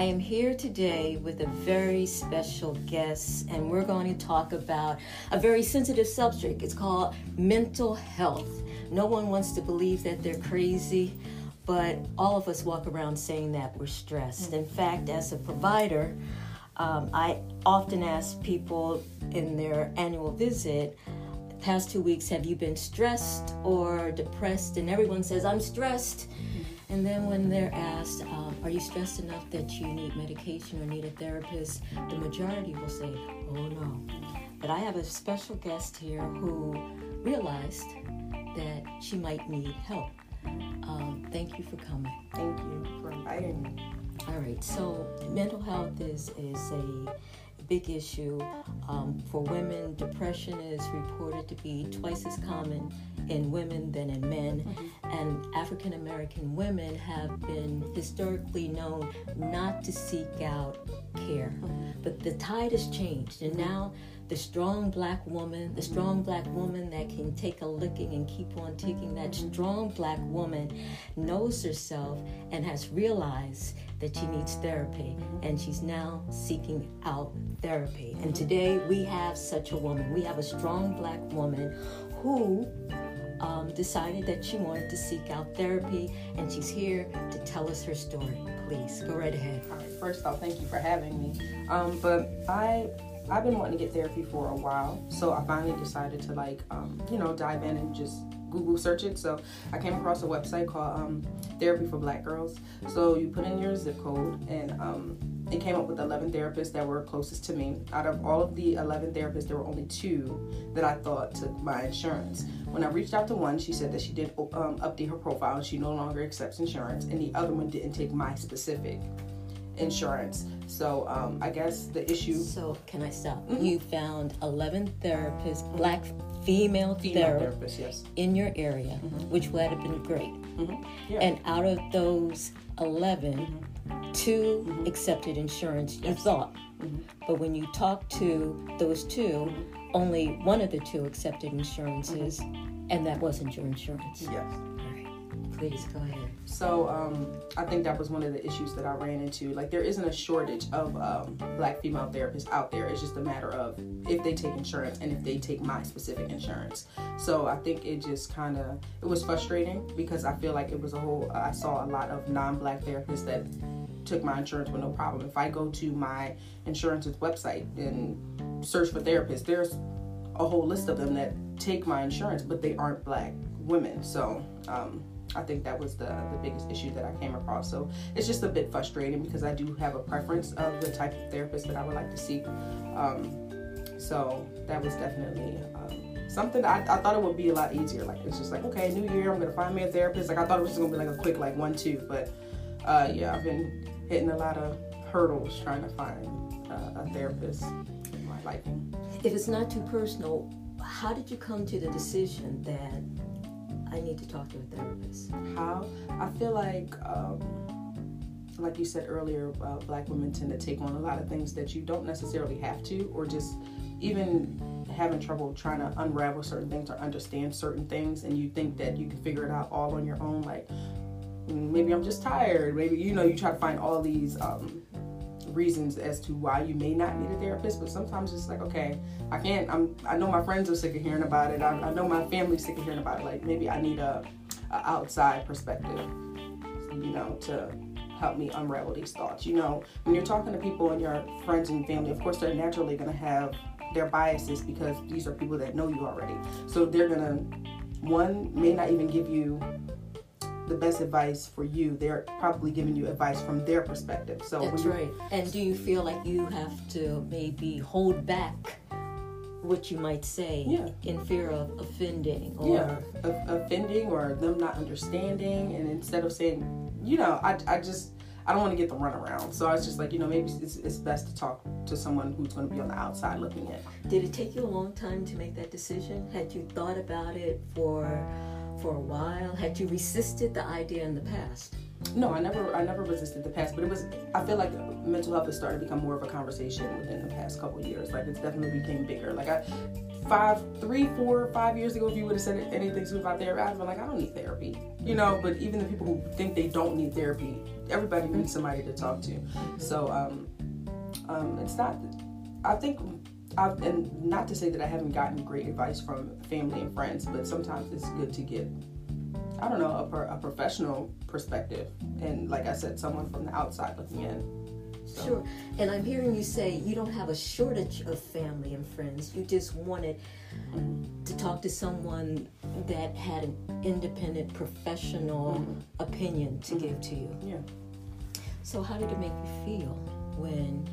I am here today with a very special guest, and we're going to talk about a very sensitive subject. It's called mental health. No one wants to believe that they're crazy, but all of us walk around saying that we're stressed. In fact, as a provider, um, I often ask people in their annual visit, past two weeks, have you been stressed or depressed? And everyone says, I'm stressed. And then when they're asked, um, are you stressed enough that you need medication or need a therapist? The majority will say, oh no. But I have a special guest here who realized that she might need help. Um, thank you for coming. Thank you for inviting me. All right, so mental health is, is a big issue. Um, for women, depression is reported to be twice as common in women than in men. Mm-hmm. And African American women have been historically known not to seek out care. Mm-hmm. But the tide has changed, and now the strong black woman, the strong black woman that can take a licking and keep on ticking, that strong black woman knows herself and has realized that she needs therapy and she's now seeking out therapy. And today we have such a woman. We have a strong black woman who um, decided that she wanted to seek out therapy and she's here to tell us her story. Please go right ahead. All right, first off, thank you for having me. Um, but I I've been wanting to get therapy for a while, so I finally decided to like, um, you know, dive in and just Google search it. So I came across a website called um, Therapy for Black Girls. So you put in your zip code, and um, it came up with 11 therapists that were closest to me. Out of all of the 11 therapists, there were only two that I thought took my insurance. When I reached out to one, she said that she did um, update her profile and she no longer accepts insurance, and the other one didn't take my specific insurance. So um, I guess the issue. So can I stop? Mm-hmm. You found 11 therapists, mm-hmm. black female, female therapists, therapists yes. in your area, mm-hmm. which would have been great. Mm-hmm. Yeah. And out of those 11, mm-hmm. 2 mm-hmm. accepted insurance. You yes. thought, but when you talked to those 2 only one of the two accepted insurances, and that wasn't your insurance. Yes. Please go ahead. So um, I think that was one of the issues that I ran into. Like there isn't a shortage of um, black female therapists out there. It's just a matter of if they take insurance and if they take my specific insurance. So I think it just kind of it was frustrating because I feel like it was a whole. I saw a lot of non-black therapists that took my insurance with no problem. If I go to my insurance's website and search for therapists, there's a whole list of them that take my insurance, but they aren't black women. So um, I think that was the, the biggest issue that I came across. So it's just a bit frustrating because I do have a preference of the type of therapist that I would like to seek. Um, so that was definitely um, something I, I, thought it would be a lot easier. Like it's just like, okay, new year, I'm gonna find me a therapist. Like I thought it was gonna be like a quick like one two, but uh, yeah, I've been hitting a lot of hurdles trying to find uh, a therapist in my liking. If it's not too personal, how did you come to the decision that I need to talk to a therapist. How? I feel like, um, like you said earlier, uh, black women tend to take on a lot of things that you don't necessarily have to, or just even having trouble trying to unravel certain things or understand certain things, and you think that you can figure it out all on your own. Like, mm, maybe I'm just tired. Maybe, you know, you try to find all these um, reasons as to why you may not need a therapist, but sometimes it's like, okay, I can't. I'm. I know my friends are sick of hearing about it. I, I know my family's sick of hearing about it. Like maybe I need a, a outside perspective, you know, to help me unravel these thoughts. You know, when you're talking to people and your friends and family, of course they're naturally gonna have their biases because these are people that know you already. So they're gonna one may not even give you the best advice for you. They're probably giving you advice from their perspective. So that's right. And do you feel like you have to maybe hold back what you might say yeah. in fear of offending or yeah, offending or them not understanding? And instead of saying, you know, I, I just I don't want to get the runaround. So I was just like, you know, maybe it's, it's best to talk to someone who's going to be on the outside looking in. Did it take you a long time to make that decision? Had you thought about it for? For a while? Had you resisted the idea in the past? No, I never, I never resisted the past, but it was. I feel like mental health has started to become more of a conversation within the past couple years. Like it's definitely became bigger. Like I, five, three, four, five years ago, if you would have said anything to me about therapy, I'd been like, I don't need therapy, you know. But even the people who think they don't need therapy, everybody needs somebody to talk to. So, um, um, it's not. I think I've, and not to say that I haven't gotten great advice from family and friends, but sometimes it's good to get, I don't know, a, a professional perspective. And like I said, someone from the outside looking in. So. Sure. And I'm hearing you say you don't have a shortage of family and friends. You just wanted mm-hmm. to talk to someone that had an independent professional mm-hmm. opinion to mm-hmm. give to you. Yeah. So, how did it make you feel when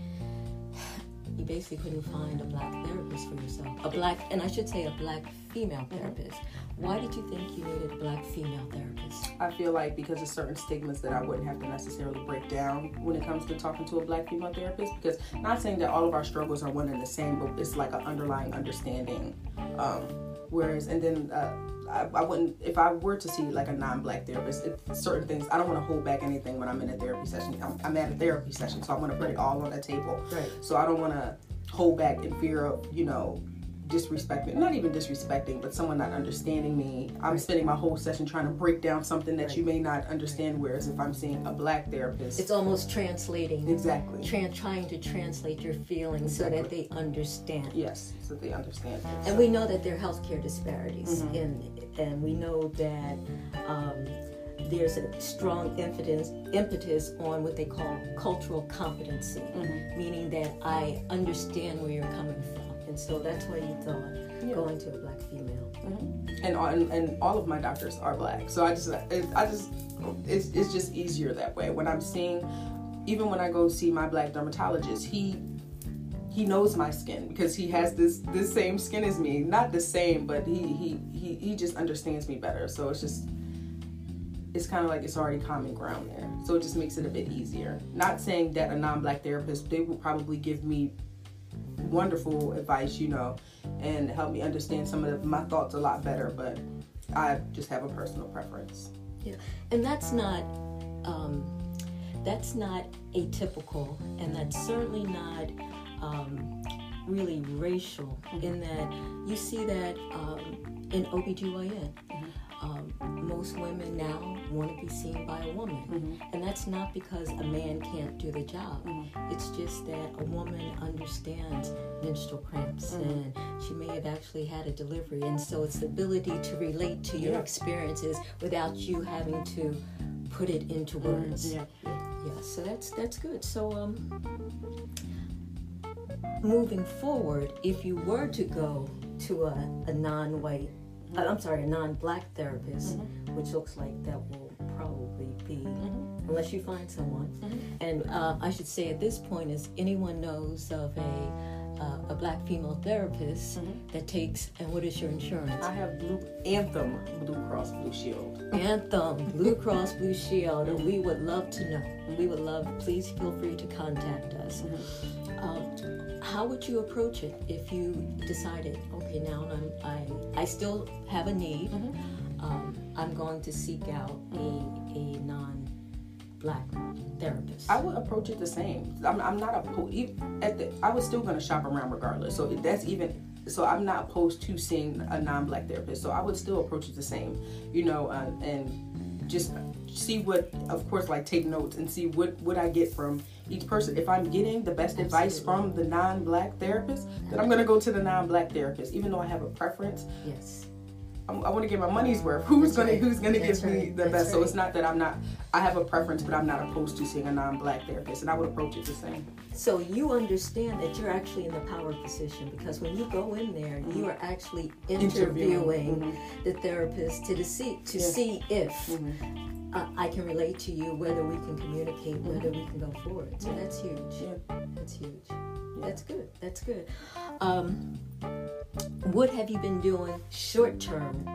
you basically couldn't find a black therapist for yourself. A black, and I should say a black female mm-hmm. therapist. Why did you think you needed a black female therapist? I feel like because of certain stigmas that I wouldn't have to necessarily break down when it comes to talking to a black female therapist. Because not saying that all of our struggles are one and the same, but it's like an underlying understanding. Um, whereas, and then. Uh, I, I, wouldn't if I were to see like a non-black therapist. It, certain things I don't want to hold back anything when I'm in a therapy session. I'm, I'm at a therapy session, so I want to put it all on the table. Right. So I don't want to hold back in fear of you know disrespecting not even disrespecting but someone not understanding me i'm spending my whole session trying to break down something that right. you may not understand whereas if i'm seeing a black therapist it's almost translating exactly trying to translate your feelings exactly. so that they understand yes so they understand and so. we know that there are healthcare disparities mm-hmm. and and we know that um, there's a strong impetus, impetus on what they call cultural competency, mm-hmm. meaning that I understand where you're coming from. And so that's why you thought yeah. going to a black female. Mm-hmm. And, and, and all of my doctors are black. So I just, I just, it's, it's just easier that way. When I'm seeing, even when I go see my black dermatologist, he he knows my skin because he has this this same skin as me not the same but he he he, he just understands me better so it's just it's kind of like it's already common ground there. So it just makes it a bit easier. Not saying that a non black therapist, they will probably give me wonderful advice, you know, and help me understand some of the, my thoughts a lot better, but I just have a personal preference. Yeah, and that's not. Um, that's not atypical, and that's certainly not um, really racial. Mm-hmm. In that you see that um, in OBGYN. Most women now want to be seen by a woman. Mm-hmm. And that's not because a man can't do the job. Mm-hmm. It's just that a woman understands menstrual cramps mm-hmm. and she may have actually had a delivery. And so it's the ability to relate to your yeah. experiences without you having to put it into mm-hmm. words. Yeah. yeah, so that's that's good. So um moving forward, if you were to go to a, a non-white I'm sorry, a non-black therapist, mm-hmm. which looks like that will probably be, mm-hmm. unless you find someone. Mm-hmm. And uh, I should say at this point, is anyone knows of a uh, a black female therapist mm-hmm. that takes and what is your insurance? I have Blue Anthem Blue Cross Blue Shield. Anthem Blue Cross Blue Shield, and we would love to know. We would love. Please feel free to contact us. Mm-hmm. Um, how would you approach it if you decided, okay, now I'm, I, I still have a need. Mm-hmm. Um, I'm going to seek out a, a non black therapist. I would approach it the same. I'm, I'm not a at the I was still going to shop around regardless. So that's even so I'm not opposed to seeing a non-black therapist. So I would still approach it the same, you know, uh, and just see what, of course, like take notes and see what what I get from each person. If I'm getting the best Absolutely. advice from the non-black therapist, then I'm gonna go to the non-black therapist, even though I have a preference. Yes. I want to get my money's worth. Who's That's gonna right. Who's gonna That's give right. me the That's best? Right. So it's not that I'm not. I have a preference, but I'm not opposed to seeing a non-black therapist, and I would approach it the same. So you understand that you're actually in the power position because when you go in there, mm-hmm. you are actually interviewing, mm-hmm. the therapist to see to yeah. see if. Mm-hmm uh, I can relate to you, whether we can communicate, whether we can go forward. So that's huge. Yeah. That's huge. That's good. That's good. Um, what have you been doing short term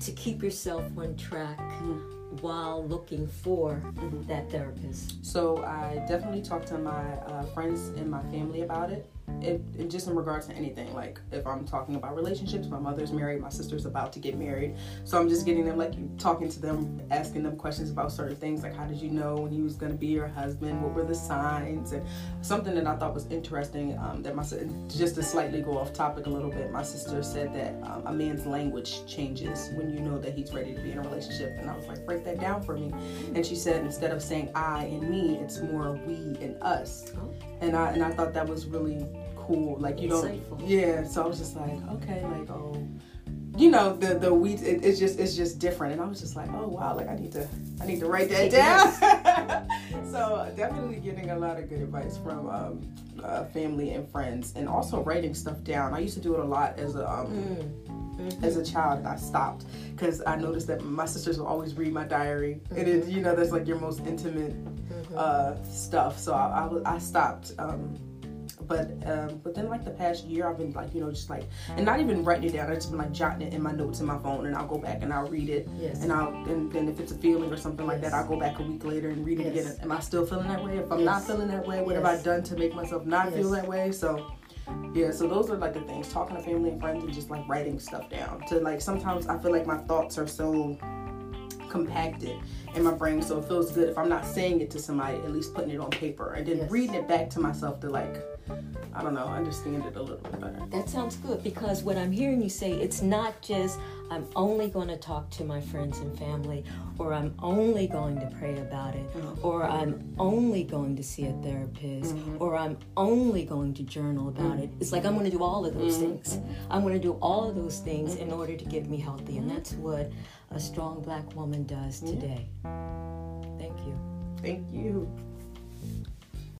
to keep yourself on track mm-hmm. while looking for mm-hmm. that therapist? So I definitely talked to my uh, friends and my family about it if, if just in regards to anything, like if I'm talking about relationships, my mother's married, my sister's about to get married, so I'm just getting them like talking to them, asking them questions about certain things, like how did you know when he was going to be your husband? What were the signs? And something that I thought was interesting um, that my just to slightly go off topic a little bit, my sister said that um, a man's language changes when you know that he's ready to be in a relationship, and I was like, break that down for me. And she said instead of saying I and me, it's more we and us. Oh. And I and I thought that was really cool. Like you don't, yeah. So I was just like, okay, like oh, you know, the the we. It, it's just it's just different. And I was just like, oh wow, like I need to I need to write that down. so definitely getting a lot of good advice from um, uh, family and friends, and also writing stuff down. I used to do it a lot as a. Um, mm mm-hmm. as a child, and I stopped because I noticed that my sisters will always read my diary, mm-hmm. and it, you know that's like your most intimate mm-hmm. uh, stuff. So I, I, I stopped. Um, but um, but then like the past year I've been like you know just like and not even writing it down I've just been like jotting it in my notes in my phone and I'll go back and I'll read it. Yes. and I'll and then if it's a feeling or something like yes. that I'll go back a week later and read it yes. again am I still feeling that way? If I'm not feeling that way what have I done to make myself not feel that way? So yeah so those are like the things. Talking to family and friends and just like writing stuff down to like sometimes i feel like my thoughts are so compacted in my brain so it feels good if i'm not saying it to somebody at least putting it on paper and then reading it back to myself to like I don't know, understand it a little bit better. That sounds good because what I'm hearing you say, it's not just I'm only going to talk to my friends and family, or I'm only going to pray about it, mm-hmm. or I'm only going to see a therapist, mm-hmm. or I'm only going to journal about mm-hmm. it. It's like I'm going to do all of those mm-hmm. things. I'm going to do all of those things in order to get me healthy, and that's what a strong black woman does today. Thank you. Thank you.